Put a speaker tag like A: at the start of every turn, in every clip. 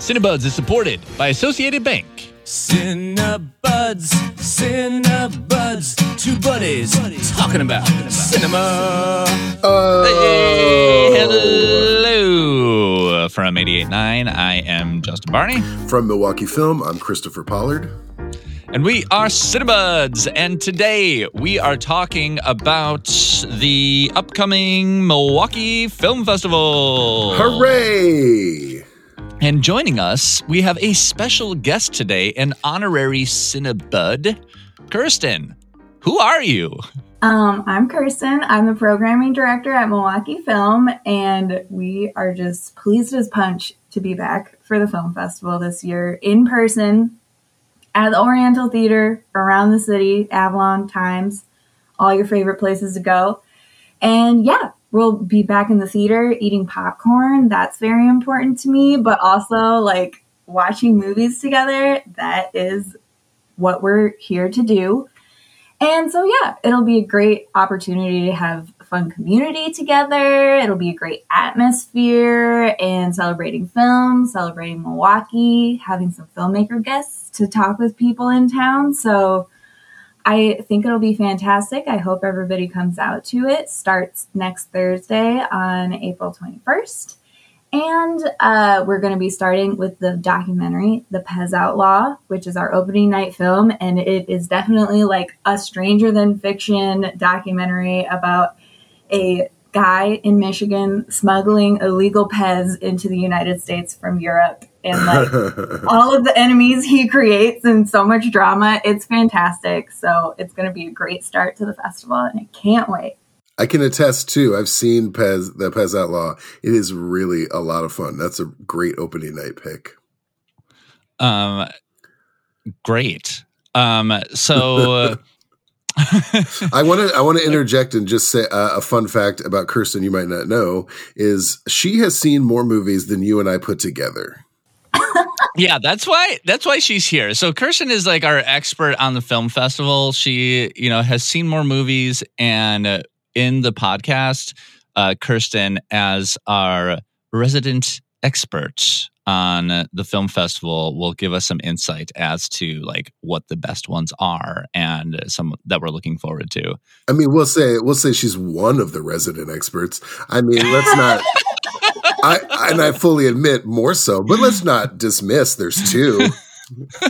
A: Cinebuds is supported by Associated Bank.
B: Cinebuds, Cinebuds, two buddies buddies talking about cinema. Oh.
A: Hey, hello from 88.9. I am Justin Barney,
C: From Milwaukee Film, I'm Christopher Pollard.
A: and we are Cinebuds. And today we are talking about the upcoming Milwaukee Film Festival.
C: Hooray!
A: And joining us, we have a special guest today, an honorary Cinebud, Kirsten. Who are you?
D: Um, I'm Kirsten. I'm the programming director at Milwaukee Film, and we are just pleased as punch to be back for the film festival this year in person at the Oriental Theater around the city, Avalon, Times, all your favorite places to go. And yeah, we'll be back in the theater eating popcorn. That's very important to me, but also like watching movies together. That is what we're here to do. And so, yeah, it'll be a great opportunity to have fun community together. It'll be a great atmosphere and celebrating film, celebrating Milwaukee, having some filmmaker guests to talk with people in town. So, I think it'll be fantastic. I hope everybody comes out to it. Starts next Thursday on April 21st. And uh, we're going to be starting with the documentary, The Pez Outlaw, which is our opening night film. And it is definitely like a stranger than fiction documentary about a guy in Michigan smuggling illegal Pez into the United States from Europe. And like all of the enemies he creates and so much drama. It's fantastic. So it's going to be a great start to the festival. And I can't wait.
C: I can attest too. I've seen Pez, the Pez Outlaw. It is really a lot of fun. That's a great opening night pick.
A: Um, great. Um, so
C: I want to I want to interject and just say uh, a fun fact about Kirsten you might not know is she has seen more movies than you and I put together.
A: Yeah, that's why that's why she's here. So Kirsten is like our expert on the film festival. She, you know, has seen more movies and uh, in the podcast, uh, Kirsten as our resident expert on the film festival will give us some insight as to like what the best ones are and some that we're looking forward to.
C: I mean, we'll say we'll say she's one of the resident experts. I mean, let's not. I and I fully admit more so, but let's not dismiss. There's two.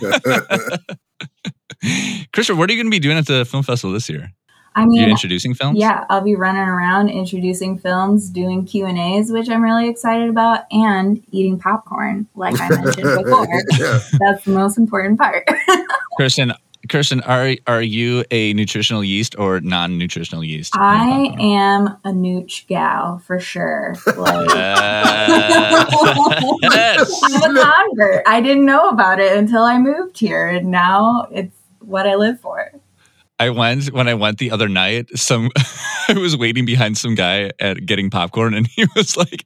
A: Christian, what are you going to be doing at the film festival this year?
D: I
A: Are you
D: mean,
A: introducing films?
D: yeah, I'll be running around introducing films, doing Q and A's, which I'm really excited about, and eating popcorn, like I mentioned before.
C: Yeah.
D: That's the most important part.
A: Kirsten, Kirsten, are are you a nutritional yeast or non-nutritional yeast?
D: I am a nooch gal for sure. Like,
A: Uh, yes.
D: I'm a convert. I didn't know about it until I moved here, and now it's what I live for.
A: I went when I went the other night. Some I was waiting behind some guy at getting popcorn, and he was like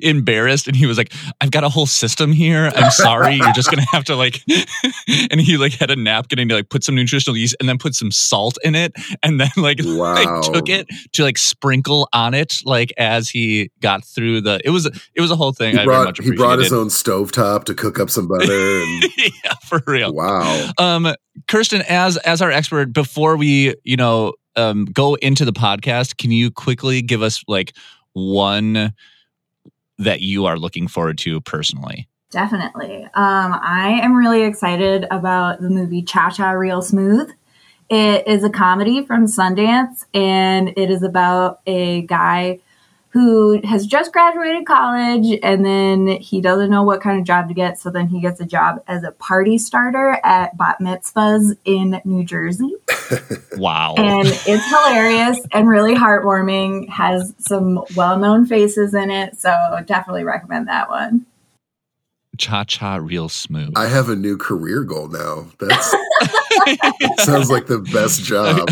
A: embarrassed, and he was like, "I've got a whole system here. I'm sorry. You're just gonna have to like." and he like had a napkin and he like put some nutritional yeast and then put some salt in it, and then like
C: Wow.
A: like took it to like sprinkle on it like as he got through the. It was it was a whole thing.
C: He
A: I very
C: brought
A: much
C: he brought his own stovetop to cook up some butter. And
A: yeah, for real.
C: wow,
A: Um, Kirsten, as as our expert, before we you know um, go into the podcast, can you quickly give us like one that you are looking forward to personally?
D: Definitely. Um, I am really excited about the movie Cha Cha Real Smooth. It is a comedy from Sundance, and it is about a guy who has just graduated college and then he doesn't know what kind of job to get. So then he gets a job as a party starter at bat mitzvahs in New Jersey.
A: Wow.
D: And it's hilarious and really heartwarming, has some well known faces in it. So definitely recommend that one.
A: Cha cha real smooth.
C: I have a new career goal now. That's sounds like the best job.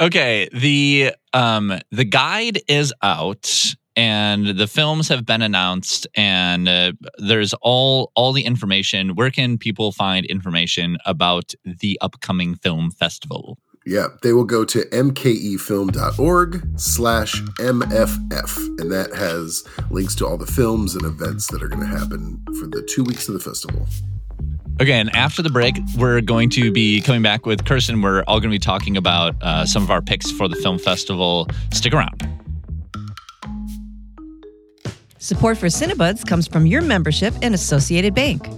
A: okay, the um the guide is out and the films have been announced and uh, there's all all the information. Where can people find information about the upcoming film festival?
C: Yeah, they will go to mkefilm.org slash MFF, and that has links to all the films and events that are going to happen for the two weeks of the festival.
A: Again, after the break, we're going to be coming back with Kirsten. We're all going to be talking about uh, some of our picks for the film festival. Stick around.
E: Support for Cinebuds comes from your membership in Associated Bank,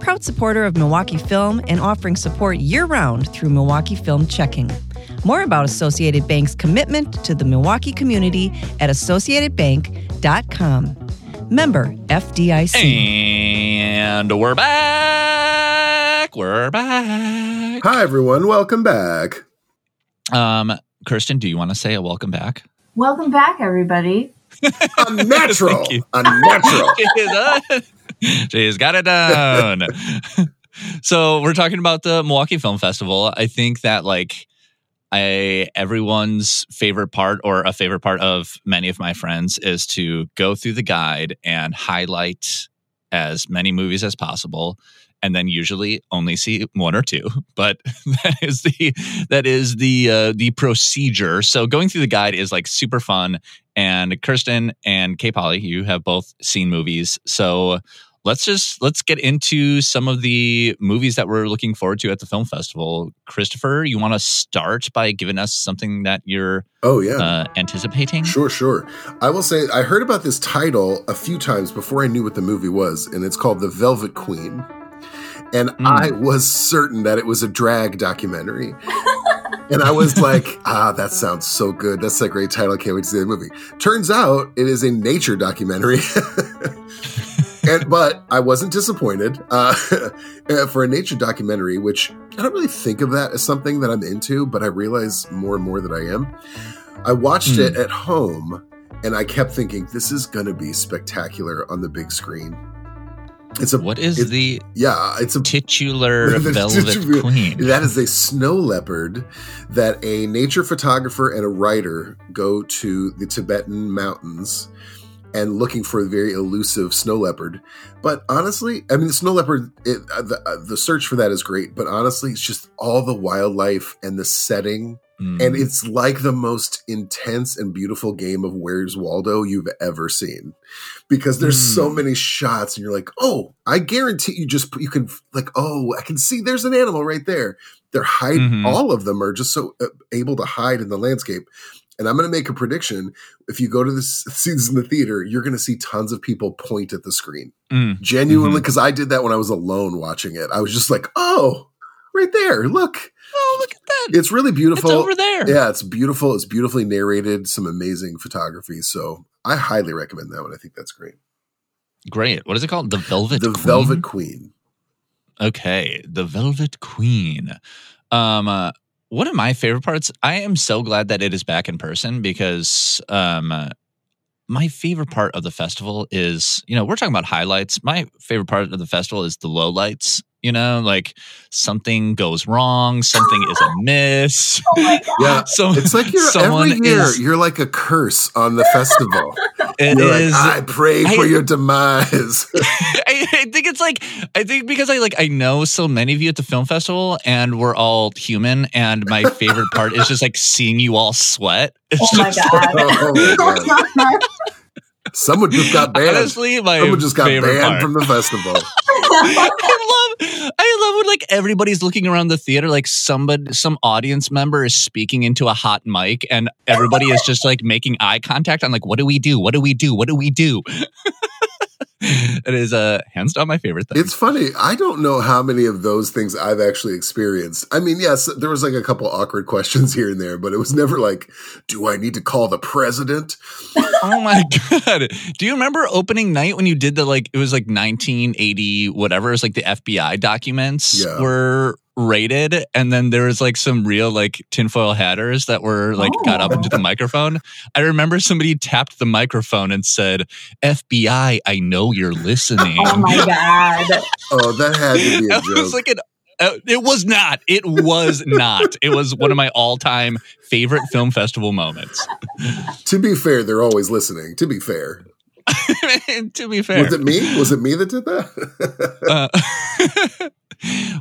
E: proud supporter of Milwaukee Film and offering support year round through Milwaukee Film Checking. More about Associated Bank's commitment to the Milwaukee community at associatedbank.com. Member FDIC.
A: And we're back. We're back.
C: Hi, everyone. Welcome back.
A: Um, Kirsten, do you want to say a welcome back?
D: Welcome back, everybody.
C: Unnatural.
A: Thank you.
C: Unnatural.
A: She's got it done. so we're talking about the Milwaukee Film Festival. I think that like I everyone's favorite part or a favorite part of many of my friends is to go through the guide and highlight as many movies as possible and then usually only see one or two but that is the that is the uh, the procedure so going through the guide is like super fun and kirsten and k polly you have both seen movies so let's just let's get into some of the movies that we're looking forward to at the film festival christopher you want to start by giving us something that you're
C: Oh, yeah.
A: uh, anticipating
C: Sure, sure. I will say I heard about this title a few times before I knew what the movie was, and it's called The Velvet Queen. And
A: Mm.
C: I was certain that it was a drag documentary. and I was like, ah, that sounds so good. That's a great title. I can't wait to see the movie. Turns out it is a nature documentary. and but I wasn't disappointed uh, for a nature documentary, which I don't really think of that as something that I'm into, but I realize more and more that I am. I watched
A: Hmm.
C: it at home, and I kept thinking this is going to be spectacular on the big screen. It's a
A: what is
C: it-
A: the
C: yeah, it's a
A: titular velvet
C: titular-
A: queen?
C: that is a snow leopard that a nature photographer and a writer go to the Tibetan mountains and looking for a very elusive snow leopard. But honestly, I mean, the snow leopard, it, uh, the, uh, the search for that is great. But honestly, it's just all the wildlife and the setting.
A: Mm.
C: And it's like the most intense and beautiful game of Where's Waldo you've ever seen. Because there's so
A: Mm.
C: many shots, and you're like, oh, I guarantee you just, you can, like, oh, I can see there's an animal right there. They're hiding,
A: Mhm.
C: all of them are just so uh, able to hide in the landscape. And I'm going to make a prediction. If you go to this scenes in the theater, you're going to see tons of people point at the screen.
A: Mm.
C: Genuinely, because I did that when I was alone watching it. I was just like, oh, right there. Look.
A: oh look at that
C: It's really
A: it's
C: beautiful.
A: over there
C: Yeah, it's beautiful. It's beautifully narrated. Some amazing photography. So I highly recommend that one. I think that's great.
A: great what is it called the velvet
C: the
A: queen?
C: Velvet Queen.
A: Okay, the Velvet Queen. Um, uh, one of my favorite parts. I am so glad that it is back in person because um, my favorite part of the festival is, you know, we're talking about highlights. My favorite part of the festival is the lowlights. You know, like something goes wrong, something is amiss.
D: Oh my god.
C: Yeah.
A: So
C: It's like you're
A: someone
C: every year
A: is-
C: you're like a curse on the festival.
A: It
C: you're
A: is-
C: like, I pray
A: I-
C: for your demise.
A: I, I think it's like I think because I like I know so many of you at the film festival and we're all human and my favorite part is just like seeing you all sweat. It's
D: Oh my
A: just,
D: god.
C: oh, my God. Someone just got banned.
A: Honestly, my
C: Someone just got
A: favorite
C: banned
A: part.
C: from the festival.
A: I love I love when like everybody's looking around the theater like somebody some audience member is speaking into a hot mic and everybody is just like making eye contact on like what do we do? What do we do? What do we do? it is uh hands down my favorite thing.
C: It's funny. I don't know how many of those things I've actually experienced. I mean, yes, there was like a couple awkward questions here and there, but it was never like, do I need to call the president?
A: Oh my god! Do you remember opening night when you did the like? It was like 1980, whatever. It was like the FBI documents
C: Yeah.
A: were raided, and then there was like some real like tinfoil hatters that were like got up
D: Oh.
A: into the microphone. I remember somebody tapped the microphone and said, "FBI, I know you're listening."
D: Oh my god.
C: Oh, that had to be a
A: That
C: joke.
A: was like an. Uh, it was not. It was not. It was one of my all-time favorite film festival moments.
C: to be fair, they're always listening. To be fair,
A: to be fair,
C: was it me? Was it me that did that?
A: Uh,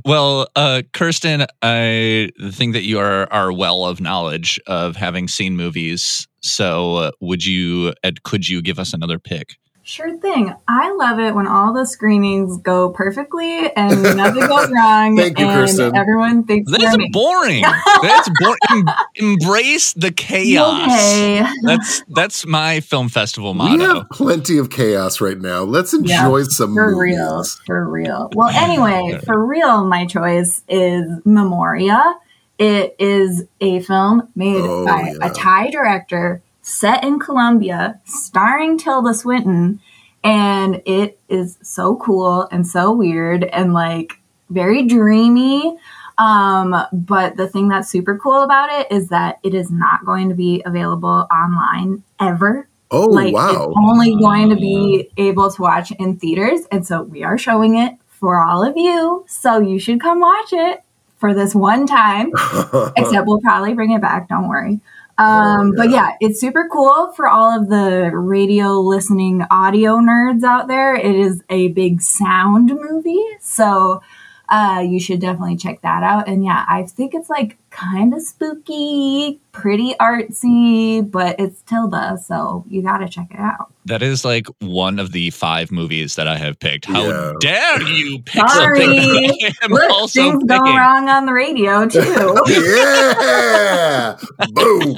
A: well, uh, Kirsten, I think that you are are well of knowledge of having seen movies. So, uh, would you? Uh, could you give us another pick?
D: Sure thing. I love it when all the screenings go perfectly and nothing goes wrong.
C: Thank you,
D: and
C: Kirsten.
D: Everyone thinks
A: That's
D: they're
A: boring. That's boring. Em- embrace the chaos.
D: Okay.
A: That's that's my film festival motto.
C: We have plenty of chaos right now. Let's
D: Yeah,
C: enjoy some
D: For
C: movies.
D: real. For real. Well, anyway, for real, my choice is Memoria. It is a film made
C: Oh,
D: by
C: yeah.
D: a Thai director set in Colombia, starring Tilda Swinton. And it is so cool and so weird and like very dreamy. Um, but the thing that's super cool about it is that it is not going to be available online ever
C: Oh
D: like
C: wow!
D: it's only going to be able to watch in theaters and so we are showing it for all of you so you should come watch it for this one time except we'll probably bring it back don't worry um,
C: Oh,
D: but
C: yeah.
D: yeah it's super cool for all of the radio listening audio nerds out there it is a big sound movie so uh, you should definitely check that out. And yeah, I think it's like kind of spooky, pretty artsy, but it's Tilda, so you got to check it out.
A: That is like one of the five movies that I have picked. How
C: Yeah.
A: dare you pick
D: Sorry.
A: something that I am
D: Look,
A: also
D: things go
A: picking?
D: wrong on the radio too.
C: yeah, boom.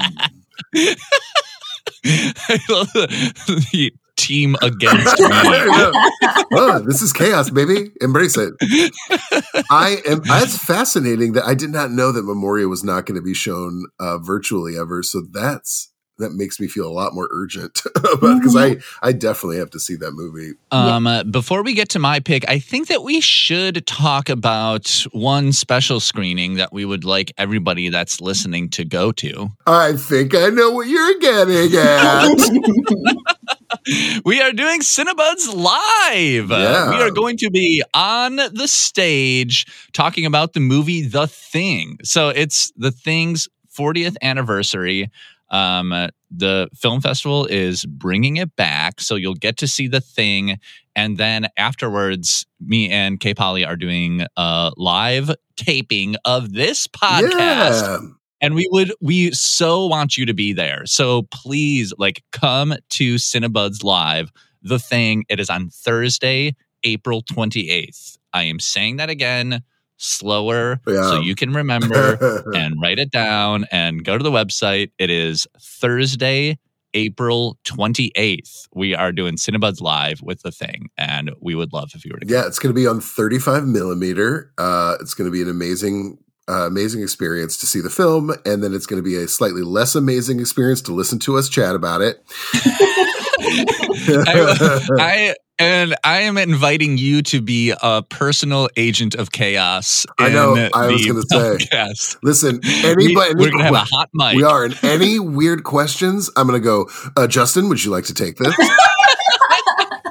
A: I love the, the team against me.
C: oh, this is chaos, baby. Embrace it. I am. That's fascinating. That I did not know that Memoria was not going to be shown uh, virtually ever. So that's that makes me feel a lot more urgent because I I definitely have to see that movie.
A: Um, uh, before we get to my pick, I think that we should talk about one special screening that we would like everybody that's listening to go to.
C: I think I know what you're getting at.
A: we are doing Cinebuds live. Uh,
C: Yeah.
A: we are going to be on the stage talking about the movie The Thing. So it's The Thing's 40th anniversary. Um, uh, the film festival is bringing it back, so you'll get to see The Thing, and then afterwards, me and K Polly are doing a live taping of this podcast
C: yeah.
A: And we would we so want you to be there. So please like come to cinebuds live the thing. It is on thursday april 28th i am saying that again slower
C: Yeah.
A: so you can remember and write it down and go to the website. It is thursday april 28th we are doing cinebuds live with the thing and we would love if you were to
C: Yeah, it's going to be on 35 millimeter. Uh, it's going to be an amazing, uh, amazing experience to see the film, and then it's going to be a slightly less amazing experience to listen to us chat about it.
A: I, I and I am inviting you to be a personal agent of chaos.
C: I know, I was gonna say.
A: podcast.
C: Listen, anybody,
A: we're gonna have a hot mic.
C: we are in any weird questions. I'm going to go. Uh, Justin, would you like to take this?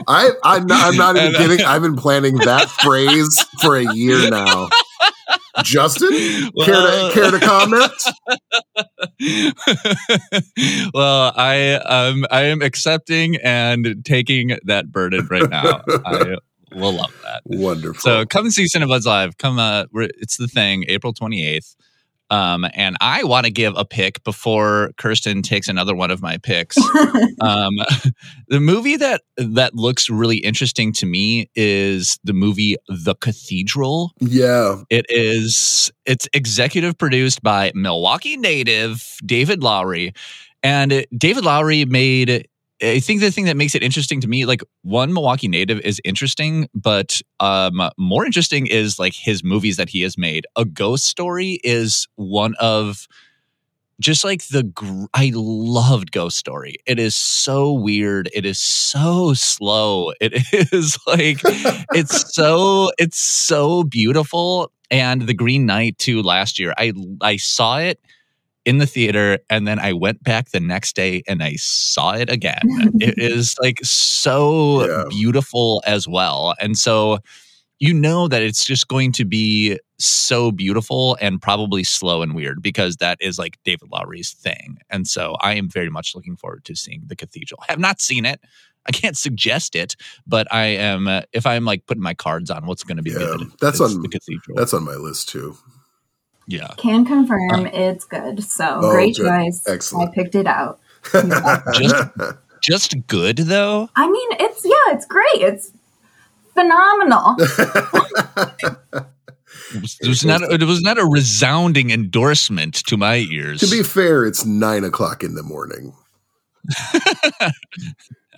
C: I, I'm not, I'm not even
A: And, uh,
C: kidding. I've been planning that phrase for a year now. Justin, care to, care to comment?
A: well, I um I am accepting and taking that burden right now. I will love that.
C: Wonderful.
A: So come see Cinebuds live. Come, uh, it's the thing, April twenty eighth. Um, and I want to give a pick before Kirsten takes another one of my picks. um, the movie that that looks really interesting to me is the movie The Cathedral.
C: yeah,
A: It is it's executive produced by Milwaukee native David Lowery. And David Lowery made I think the thing that makes it interesting to me, like one Milwaukee native is interesting, but um more interesting is like his movies that he has made. A Ghost Story is one of just like the gr- I loved Ghost Story. It is so weird. It is so slow. It is like it's so it's so beautiful. And The Green Knight too last year. I I saw it in the theater and then I went back the next day and I saw it again. it is like so
C: Yeah.
A: beautiful as well. And so you know that it's just going to be so beautiful and probably slow and weird because that is like David Lowery's thing. And so I am very much looking forward to seeing the cathedral. I have not seen it. I can't suggest it, but I am. Uh, if I'm like putting my cards on what's going to be
C: Yeah,
A: good,
C: that's on-
A: the cathedral.
C: That's on my list too.
A: Yeah.
D: Can confirm it's good. So
C: Oh,
D: great
C: good.
D: choice.
C: Excellent.
D: I picked it out.
A: Just just good though.
D: I mean, it's yeah, it's great. It's phenomenal.
A: It was not. It was not a resounding endorsement to my ears.
C: to be fair, it's nine o'clock in the morning.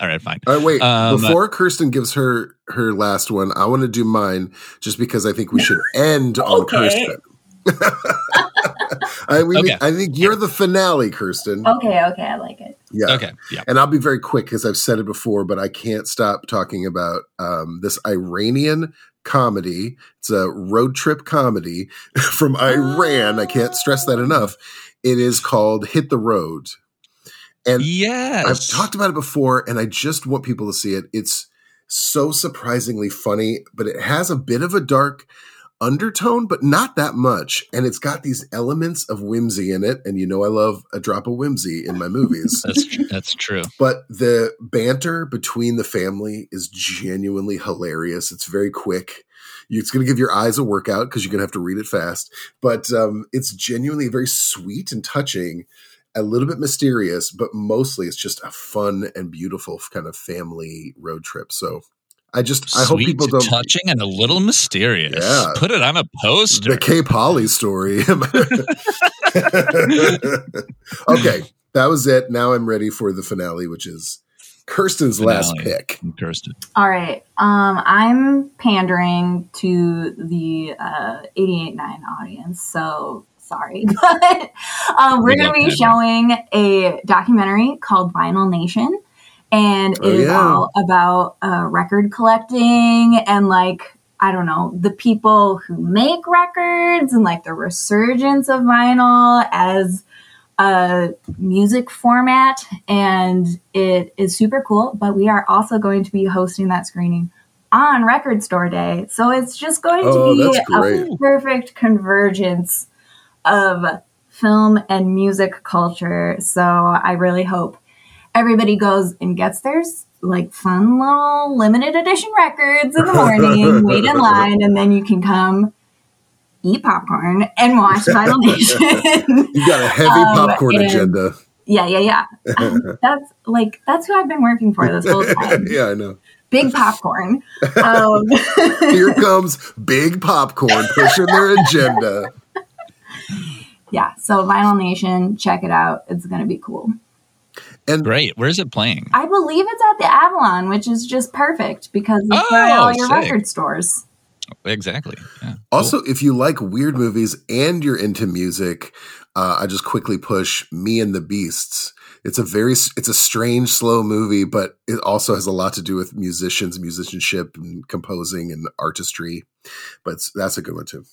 A: All right, fine.
C: All right, wait.
A: Um,
C: Before Kirsten gives her her last one, I want to do mine just because I think we should end on
D: Okay.
C: Kirsten. I, we,
A: Okay.
C: I think you're the finale, Kirsten.
D: okay, okay, I like it.
C: Yeah.
A: Okay, yeah.
C: And I'll be very quick because I've said it before, but I can't stop talking about um, this Iranian comedy. It's a road trip comedy from Iran. I can't stress that enough. It is called Hit the Road. And
A: Yes,
C: I've talked about it before, and I just want people to see it. It's so surprisingly funny, but it has a bit of a dark undertone, but not that much. And it's got these elements of whimsy in it. And you know, I love a drop of whimsy in my movies.
A: That's tr- that's true.
C: but the banter between the family is genuinely hilarious. It's very quick. It's going to give your eyes a workout because you're going to have to read it fast. But um, it's genuinely very sweet and touching, a little bit mysterious, but mostly it's just a fun and beautiful kind of family road trip. So I just I hope
A: Sweet,
C: people don't
A: touching and a little mysterious.
C: Yeah.
A: Put it on a poster.
C: the K Polly story. okay, that was it. Now I'm ready for the finale, which is Kirsten's last pick.
A: Kirsten.
D: All right. Um, I'm pandering to the uh, 88.9 audience, so sorry. But um, we're going to be
A: pandering.
D: showing a documentary called Vinyl Nation. And it
C: Oh,
D: is
C: yeah.
D: all about uh, record collecting and, like, I don't know, the people who make records and, like, the resurgence of vinyl as a music format. And it is super cool but we are also going to be hosting that screening on record store day. So it's just going
C: Oh,
D: to be a perfect convergence of film and music culture. So i really hope everybody goes and gets their like fun little limited edition records in the morning wait in line and then you can come eat popcorn and watch Vinyl Nation.
C: You got a heavy
D: Um,
C: popcorn agenda.
D: Yeah, yeah, yeah. Um, that's like that's who I've been working for this whole time.
C: yeah, I know.
D: Big popcorn. Um,
C: Here comes big popcorn pushing their agenda.
D: yeah. So Vinyl Nation, check it out. It's gonna be cool.
C: And
A: Great. Where is it playing?
D: I believe it's at the Avalon, which is just perfect because it's
A: Oh,
D: all your
A: sick.
D: record stores.
A: Exactly. Yeah.
C: also, if you like weird movies and you're into music, uh, I just quickly push Me and the Beasts. It's a very, it's a strange, slow movie, but it also has a lot to do with musicians, musicianship, and composing and artistry. But it's- that's a good one too.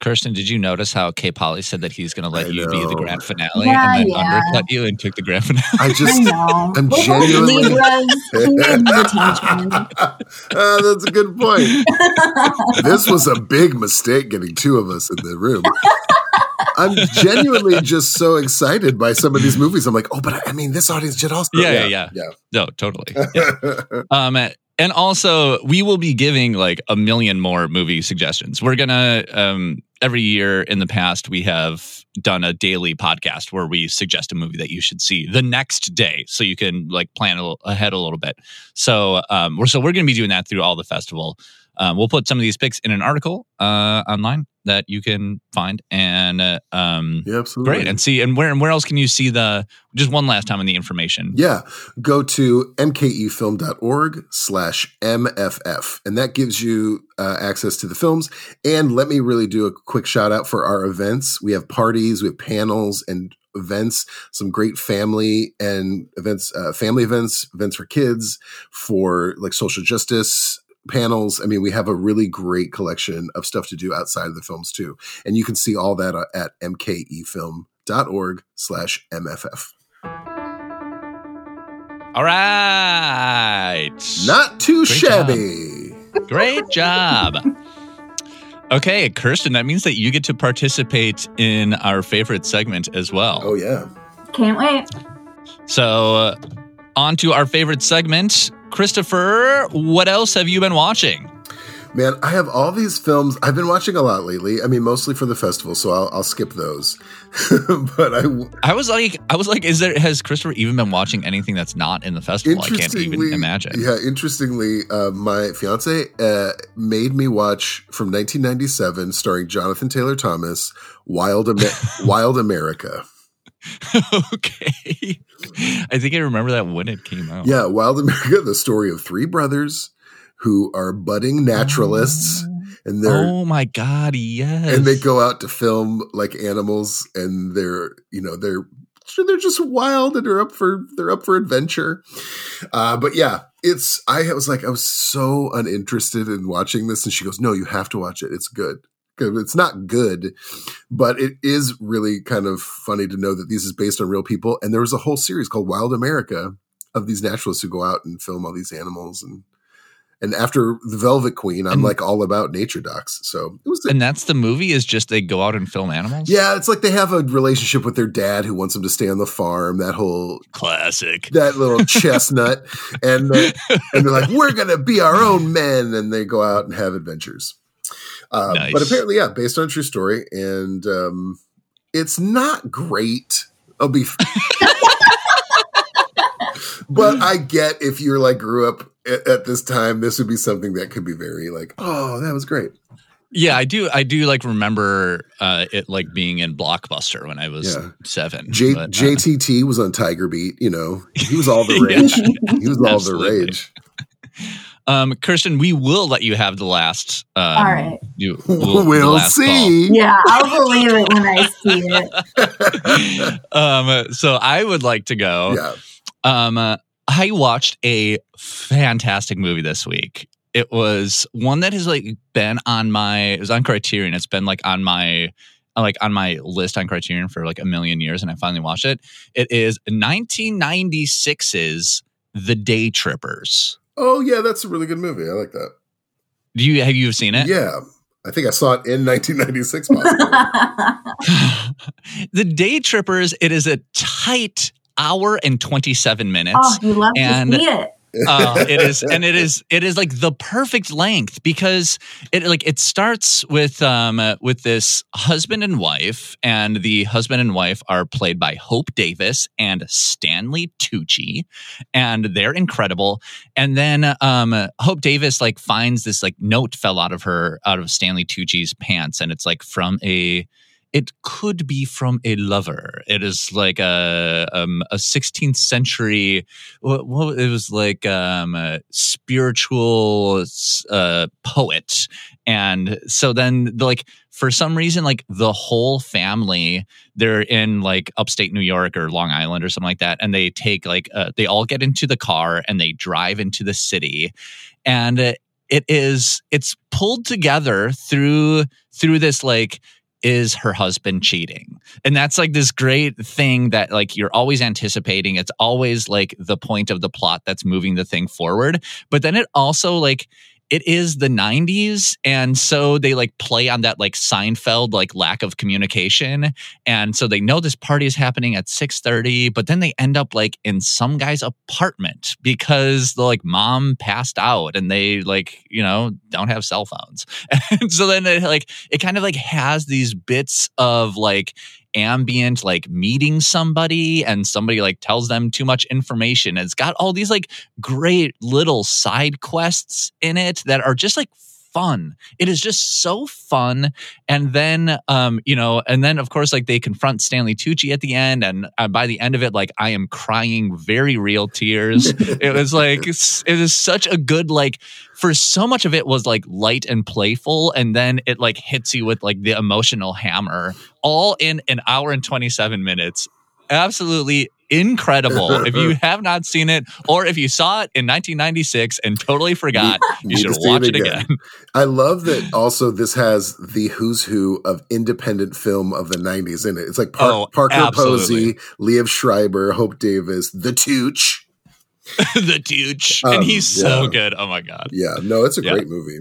A: Kirsten, did you notice how K. Polly said that he's going to let
C: I
A: you be the grand finale
D: Yeah,
A: and then
D: yeah.
A: undercut you and took the grand finale?
C: I
D: I
C: just,
D: know.
C: I'm genuinely-
D: Libras. He needs attention.
C: Ah, that's a good point. this was a big mistake getting two of us in the room. I'm genuinely just so excited by some of these movies. I'm like, oh, but I- I mean, this audience should also.
A: Yeah, yeah, yeah, yeah, No, totally. Yeah. um, and also, we will be giving like a million more movie suggestions. We're gonna um, every year in the past we have done a daily podcast where we suggest a movie that you should see the next day, so you can like plan ahead a little bit. So um, we're so we're gonna be doing that through all the festival. Um, we'll put some of these picks in an article uh, online that you can find and uh, um,
C: yeah, absolutely.
A: great and see and where and where else can you see the just one last time on the information.
C: Yeah, go to mkefilm.org slash MFF, and that gives you uh, access to the films. And let me really do a quick shout out for our events. We have parties, we have panels and events, some great family and events, uh, family events, events for kids, for like social justice panels. I mean, we have a really great collection of stuff to do outside of the films too. And you can see all that uh, at mkefilm.org slash MFF.
A: All right.
C: Not too
A: Great job.
C: shabby.
A: Great job. Okay, Kirsten, that means that you get to participate in our favorite segment as well.
C: Oh yeah.
D: Can't wait.
A: So, uh, on to our favorite segment. Christopher, what else have you been watching?
C: Man, I have all these films. I've been watching a lot lately. I mean, mostly for the festival, so I'll, I'll skip those. but I,
A: I was like, I was like, is there has Christopher even been watching anything that's not in the festival? I can't even imagine.
C: Yeah, interestingly, uh, my fiance uh, made me watch from 1997, starring Jonathan Taylor Thomas, Wild Amer- Wild America.
A: okay, I think I remember that when it came out.
C: Yeah, Wild America, the story of three brothers who are budding naturalists.
A: Oh.
C: And they're
A: Oh my god, yes.
C: and they go out to film like animals, and they're you know they're they're just wild and they're up for they're up for adventure. Uh, but yeah, it's I was like I was so uninterested in watching this, and she goes, "No, you have to watch it. It's good." It's not good, but it is really kind of funny to know that this is based on real people. And there was a whole series called Wild America of these naturalists who go out and film all these animals and and after the Velvet Queen, I'm
A: And-
C: like all about nature docs. So it was
A: and that's the movie is just they go out and film animals.
C: yeah, it's like they have a relationship with their dad who wants them to stay on the farm. That whole
A: classic.
C: that little chestnut, and uh, and they're like, "We're gonna be our own men," and they go out and have adventures. Uh,
A: Nice.
C: But apparently, yeah, based on a true story, and um, it's not great. I'll be, but I get if you're like grew up at, at this time, this would be something that could be very like, oh, that was great.
A: Yeah, I do. I do like remember uh, it like being in Blockbuster when I was
C: Yeah.
A: seven.
C: J-
A: but, uh,
C: JTT was on Tiger Beat. You know, he was all the rage. He was all the rage.
A: Um, Kirsten, we will let you have the last. Um,
D: All right.
A: You,
C: We'll,
A: the last
C: see.
D: Yeah, I'll believe it when I see it.
A: um, so I would like to go.
C: Yeah.
A: Um, uh, I watched a fantastic movie this week. It was one that has like been on my it was on Criterion. It's been like on my like on my list on Criterion for like a million years, and I finally watched it. It is 1996's The Day Trippers.
C: Oh yeah, that's a really good movie. I like that.
A: Do you have you seen it?
C: Yeah. I think I saw it in 1996.
A: The Day Trippers. It is a tight hour and 27 minutes.
D: oh, you love
A: And-
D: to see it.
A: Uh, it is and it is it is like the perfect length because it like it starts with um uh, with this husband and wife and the husband and wife are played by Hope Davis and Stanley Tucci and they're incredible. And then um Hope Davis like finds this like note fell out of her out of Stanley Tucci's pants and it's like from a it could be from a lover. It is like a um, a 16th century. What, what it was like um, a spiritual uh, poet, and so then like for some reason like the whole family they're in like upstate New York or Long Island or something like that, and they take like uh, they all get into the car and they drive into the city, and uh, it is it's pulled together through through this like is her husband cheating. And that's like this great thing that like you're always anticipating. It's always like the point of the plot that's moving the thing forward. But then it also like it is the 90s and so they like play on that like Seinfeld like lack of communication and so they know this party is happening at 6:30 but then they end up like in some guy's apartment because the like mom passed out and they like you know don't have cell phones. And so then it like it kind of like has these bits of like ambient like meeting somebody and somebody like tells them too much information. It's got all these like great little side quests in it that are just like fun. It is just so fun. And then um you know and then of course like they confront stanley tucci at the end. And uh, by the end of it like i am crying very real tears. It was like it is such a good like for so much of it was like light and playful. And then it like hits you with like the emotional hammer all in an hour and 27 minutes. Absolutely incredible if you have not seen it or if you saw it in 1996 and totally forgot you
C: Need
A: should watch
C: it again.
A: again
C: I love that also this has the who's who of independent film of the 90s in it. It's like
A: Oh,
C: Parker
A: absolutely.
C: Posey, Liev Schreiber, Hope Davis, The Tooch.
A: the douche
C: Um,
A: and he's so
C: yeah.
A: good oh my god
C: Yeah, no, it's a
A: Yeah.
C: great movie.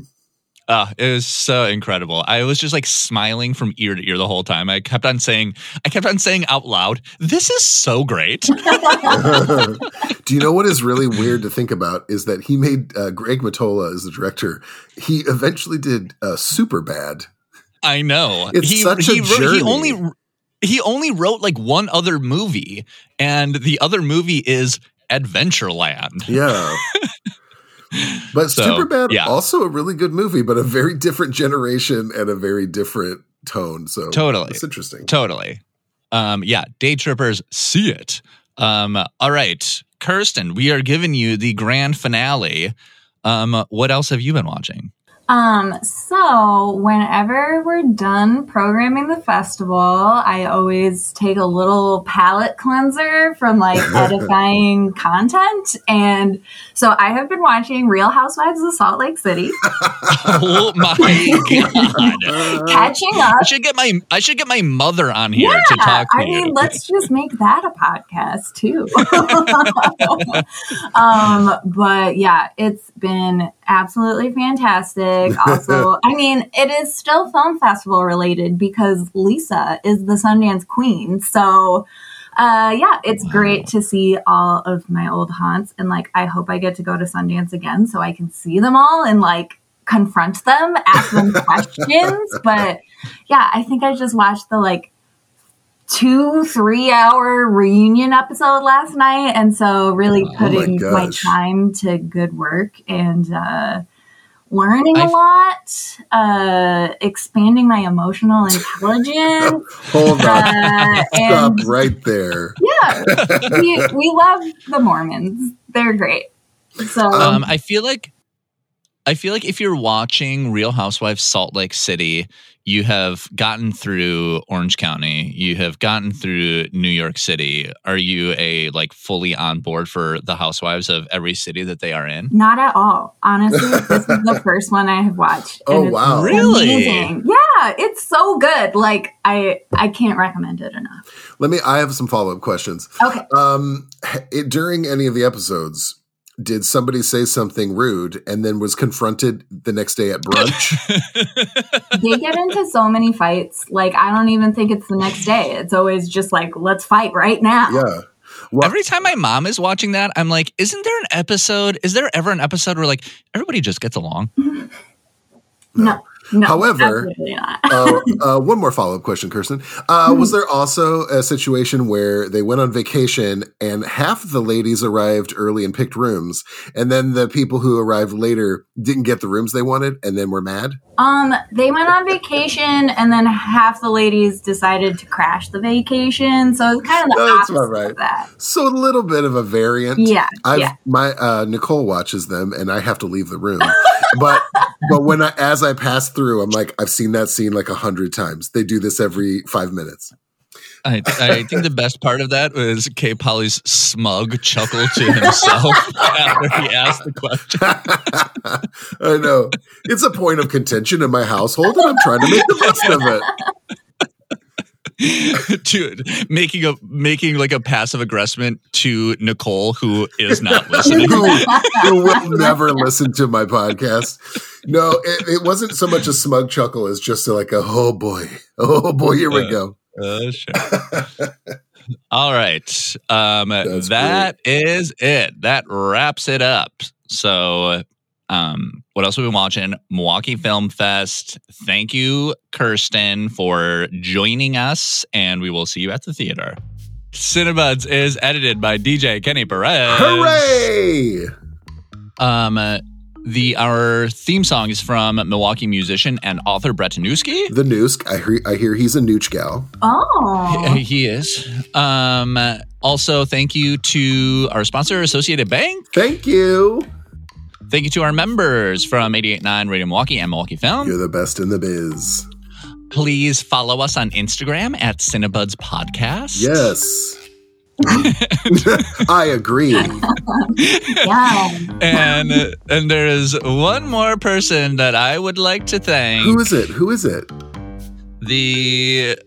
A: Uh, it was so incredible. I was just like smiling from ear to ear the whole time. I kept on saying, I kept on saying out loud, "This is so great."
C: Do you know what is really weird to think about is that he made uh, Greg Mottola as the director. He eventually did uh, Super Bad.
A: I know.
C: It's
A: he,
C: such a
A: he, wrote-
C: journey.
A: he only he only wrote like one other movie, and the other movie is Adventureland.
C: Yeah. But
A: So,
C: Superbad,
A: yeah.
C: also a really good movie, but a very different generation and a very different tone. So
A: Totally.
C: it's interesting.
A: Totally. Um, yeah, Day Trippers, see it. Um, all right, Kirsten, we are giving you the grand finale. Um, what else have you been watching?
D: Um, so whenever we're done programming the festival, I always take a little palate cleanser from like edifying content. And so I have been watching Real Housewives of Salt Lake City,
A: Oh my god!
D: Catching
A: I
D: up.
A: should get my I should get my mother on here to
D: Yeah,
A: talk to
D: I
A: you.
D: mean, let's just make that a podcast too. um, but yeah, it's been absolutely fantastic. Also, I mean, it is still film festival related because Lisa is the Sundance queen. So, uh, yeah, it's great to see all of my old haunts. And like, I hope I get to go to Sundance again so I can see them all and like confront them, ask them questions. But yeah, I think I just watched the like two, three hour reunion episode last night. And so really
A: Oh
D: putting my,
C: gosh.
D: time to good work and, uh, learning a
A: I've-
D: lot, uh, expanding my emotional intelligence.
C: Hold on.
D: uh,
C: Stop right there.
D: yeah, we, we love the Mormons. They're great. So,
A: Um, I feel like I feel like if you're watching Real Housewives Salt Lake City, you have gotten through Orange County, you have gotten through New York City. Are you a like fully on board for the housewives of every city that they are in?
D: not at all. Honestly, this is the first one I have watched.
C: Oh,
D: it's
C: wow.
A: Really?
D: amazing. Yeah, it's so good. Like I, I can't recommend it enough.
C: Let me, I have some follow up questions.
D: Okay.
C: Um, it, during any of the episodes, did somebody say something rude and then was confronted the next day at brunch?
D: they get into so many fights. Like I don't even think it's the next day. It's always just like, let's fight right now.
C: yeah. Well,
A: Every time my mom is watching that, I'm like, isn't there an episode? Is there ever an episode where like everybody just gets along?
D: No. No.
C: However-
D: absolutely not.
C: uh, uh, one more follow up question, Kirsten. Uh, was there also a situation where they went on vacation and half the ladies arrived early and picked rooms, and then the people who arrived later didn't get the rooms they wanted and then were mad?
D: Um, they went on vacation, and then half the ladies decided to crash the vacation. So it's kind of the
C: That's
D: opposite
C: right.
D: of that.
C: So a little bit of a variant.
D: Yeah,
C: I've,
D: yeah.
C: My uh, Nicole watches them, and I have to leave the room. but but when I as I pass through, I'm like, I've seen that scene like a hundred times. They do this every five minutes.
A: I, I think the best part of that was K. Polly's smug chuckle to himself after he asked the question.
C: I know it's a point of contention in my household, and I'm trying to make the best of it.
A: Dude, making a making like a passive aggressment to Nicole, who is not listening.
C: who, who will never listen to my podcast. No, it, it wasn't so much a smug chuckle as just like a oh boy, oh boy, here we go.
A: Uh, sure. All right. Um,
C: That's
A: that is it. That wraps it up. So, um, what else have we been watching? Milwaukee Film Fest. Thank you, Kirsten, for joining us, and we will see you at the theater. Cinebuds is edited by DJ Kenny Perez.
C: Hooray!
A: Um, uh, the our theme song is from Milwaukee musician and author Brett Tanewski.
C: The Noosk. I hear, I hear he's a nooch gal.
D: Oh,
A: He he is. Um, also, thank you to our sponsor, Associated Bank.
C: Thank you.
A: Thank you to our members from 889 Radio Milwaukee and Milwaukee Film.
C: You're the best in the biz.
A: Please follow us on Instagram at Cinebuds Podcast.
C: Yes. I agree.
D: yeah.
A: And and there is one more person that I would like to thank.
C: Who is it? Who is it?
A: the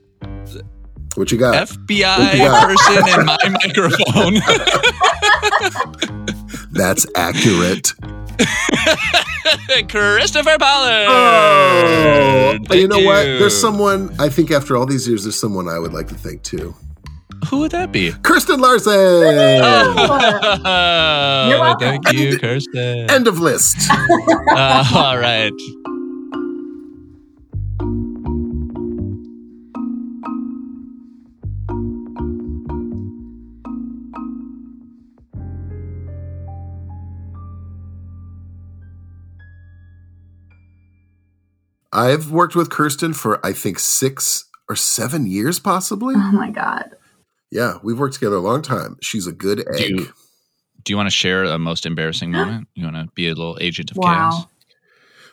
C: What you got?
A: FBI
C: Yeah.
A: person in my microphone.
C: That's accurate.
A: Christopher Pollard.
C: Oh,
A: Thank
C: you know what? There's someone I think after all these years, there's someone I would like to thank too.
A: Who would that be?
C: Kirsten Larson.
A: Oh,
D: You're welcome.
A: Thank you, Kirsten.
C: End of list.
A: Uh, all right.
C: I've worked with Kirsten for I think six or seven years, possibly.
D: Oh my god.
C: Yeah, we've worked together a long time. She's a good
A: Do you, do you want to share a most embarrassing moment? You want to be a little agent of
D: Wow.
A: chaos?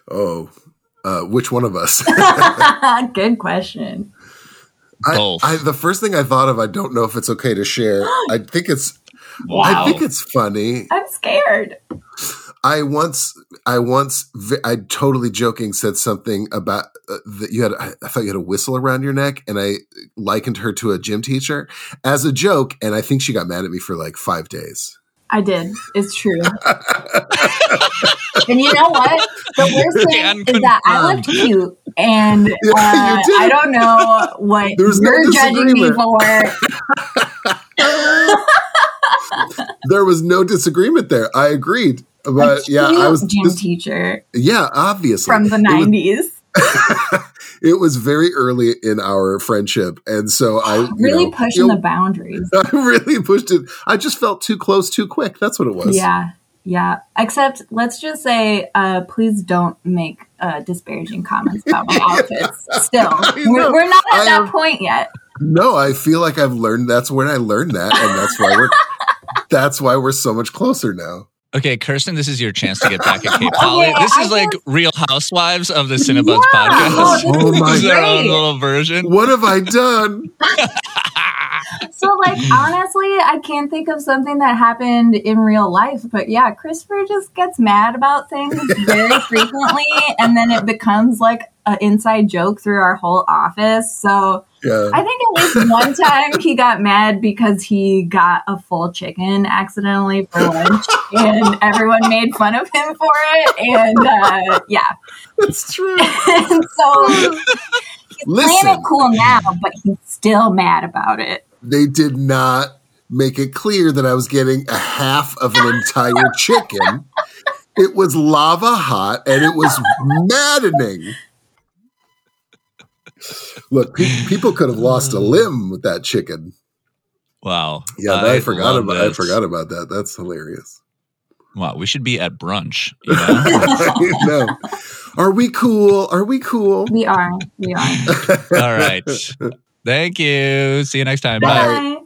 C: Oh, uh, which one of us?
D: Good question.
C: I,
A: Both.
C: I, the first thing I thought of, I don't know if it's okay to share. I think it's,
A: Wow.
C: I think it's funny.
D: I'm scared.
C: I once, I once, I totally joking said something about uh, that you had. I I thought you had a whistle around your neck, and I likened her to a gym teacher as a joke, and I think she got mad at me for like five days.
D: I did. It's true. and you know what? The worst thing
A: And
D: is that I looked cute, and uh,
C: Yeah, you.
D: I don't know what
C: There was no
D: you're judging me for.
C: There was no disagreement there. I agreed, but yeah, I was.
D: gym
C: this-
D: teacher
C: yeah, obviously
D: from the '90s.
C: it was very early in our friendship, and so I
D: really
C: know,
D: pushing
C: you
D: the boundaries.
C: I really pushed it. I just felt too close, too quick. That's what it was.
D: Yeah, yeah. Except, let's just say, uh, please don't make uh, disparaging comments about my outfits. Still, we're, we're not at
C: I
D: that
C: am-
D: point yet.
C: No, I feel like I've learned. That's when I learned that, and that's why we're. that's why we're so much closer now.
A: Okay, Kirsten, this is your chance to get back at Kate Polly.
D: Okay,
A: this is
D: I
A: like
D: just-
A: Real Housewives of the Cinebuds
D: Yeah.
A: podcast.
D: Oh,
C: this is
A: This is their own little version.
C: What have I done?
D: So, like, honestly, I can't think of something that happened in real life. But yeah, Christopher just gets mad about things very frequently, and then it becomes like an inside joke through our whole office. So
C: Yeah.
D: I think at least one time he got mad because he got a full chicken accidentally for lunch, and everyone made fun of him for it. And uh, yeah,
C: That's true.
D: and so he's playing
C: Listen.
D: it cool now, but he's still mad about it.
C: They did not make it clear that I was getting a half of an entire chicken. It was lava hot and it was maddening. Look, pe- people could have lost a mm. limb with that chicken.
A: Wow.
C: Yeah, but I, forgot
A: love
C: about I forgot about that. That's hilarious.
A: Wow, we should be at brunch. You know?
C: I know. Are we cool? Are we cool?
D: We are, we are.
A: All right. Thank you. See you next time. Bye.
C: Bye.
D: Bye.